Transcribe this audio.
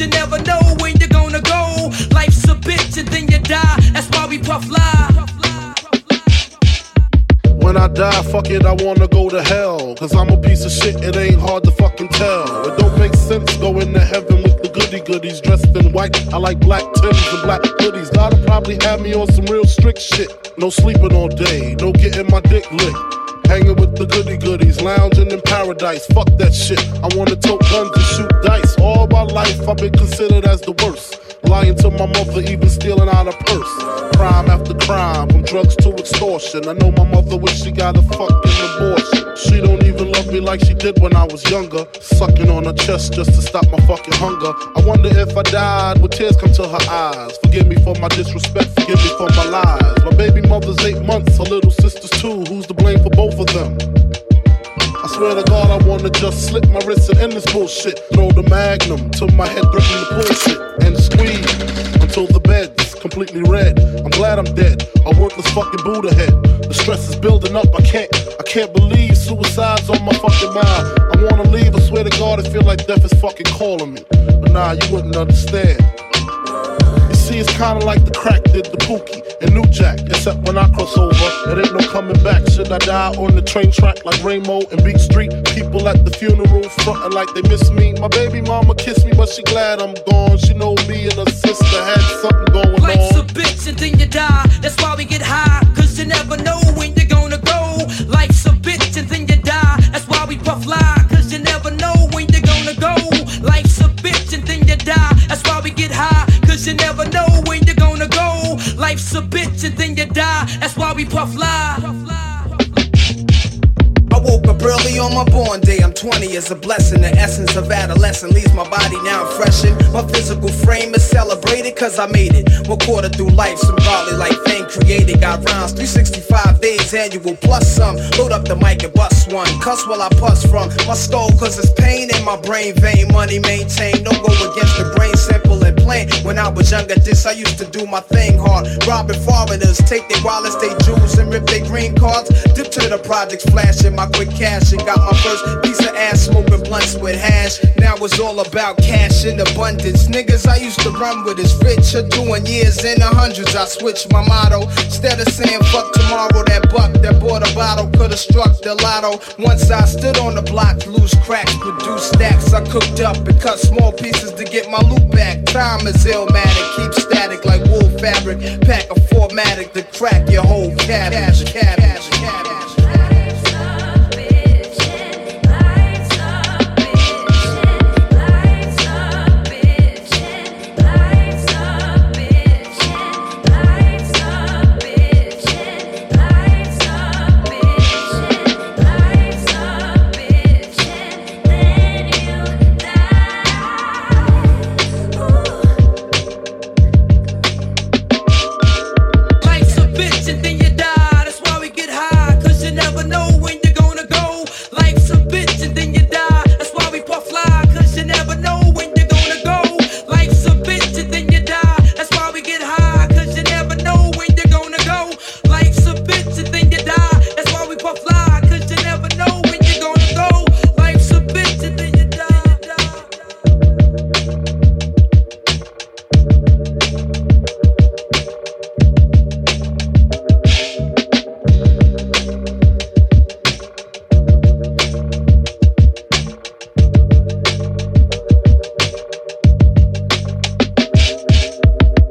you never know when you're gonna go. Life's a bitch and then you die, that's why we puff lie. When I die, fuck it, I wanna go to hell. Cause I'm a piece of shit, it ain't hard to fucking tell. It don't make sense going to heaven with the goody goodies dressed in white. I like black Timbs and black hoodies. God'll probably have me on some real strict shit. No sleeping all day, no getting my dick licked. Hanging with the goody goodies, lounging in paradise. Fuck that shit. I wanna tote guns and shoot dice. My life I've been considered as the worst. Lying to my mother, even stealing out her purse. Crime after crime, from drugs to extortion. I know my mother wish she got a fucking abortion. She don't even love me like she did when I was younger. Sucking on her chest just to stop my fucking hunger. I wonder if I died, would tears come to her eyes? Forgive me for my disrespect, forgive me for my lies. My baby mother's eight months, her little sister's two. Who's to blame for both of them? Swear to God, I wanna just slip my wrist and end this bullshit. Throw the magnum till my head threaten to pull shit and squeeze until the bed's completely red. I'm glad I'm dead. A worthless fucking Buddha head. The stress is building up. I can't, I can't believe suicide's on my fucking mind. I wanna leave. I swear to God, I feel like death is fucking calling me. But nah, you wouldn't understand. See, it's kinda like the crack did the Pookie and New Jack, except when I cross over, it ain't no coming back. Should I die on the train track like Ramo and Beat Street? People at the funeral frontin' like they miss me. My baby mama kissed me, but she glad I'm gone. She know me and her sister had something going Life's on. a bitch and then you die. That's why puff lie. Early on my born day. I'm 20 is a blessing. The essence of adolescence leaves my body now freshened. My physical frame is celebrated cause I made it. One quarter through life, some godly like fame created. Got rhymes 365 days annual plus some. Load up the mic and bust one. Cuss while I puss from my skull cause it's pain in my brain vein. Money maintained. Don't go against the brain simple and plain. When I was younger, this I used to do my thing hard. Robbing foreigners, take their wallets, they jewels, and rip their green cards. Dip to the projects, flashing my quick cash and got my first piece of ass smoking blunts with hash. Now it's all about cash in abundance. Niggas I used to run with is rich are doing years in the hundreds. I switched my motto. Instead of saying fuck tomorrow, that buck that bought a bottle could have struck the lotto. Once I stood on the block, loose cracks, produced stacks. I cooked up and cut small pieces to get my loot back. Time is illmatic, keep static like wool fabric. Pack a formatic to crack your whole cabbage. cabbage, cabbage.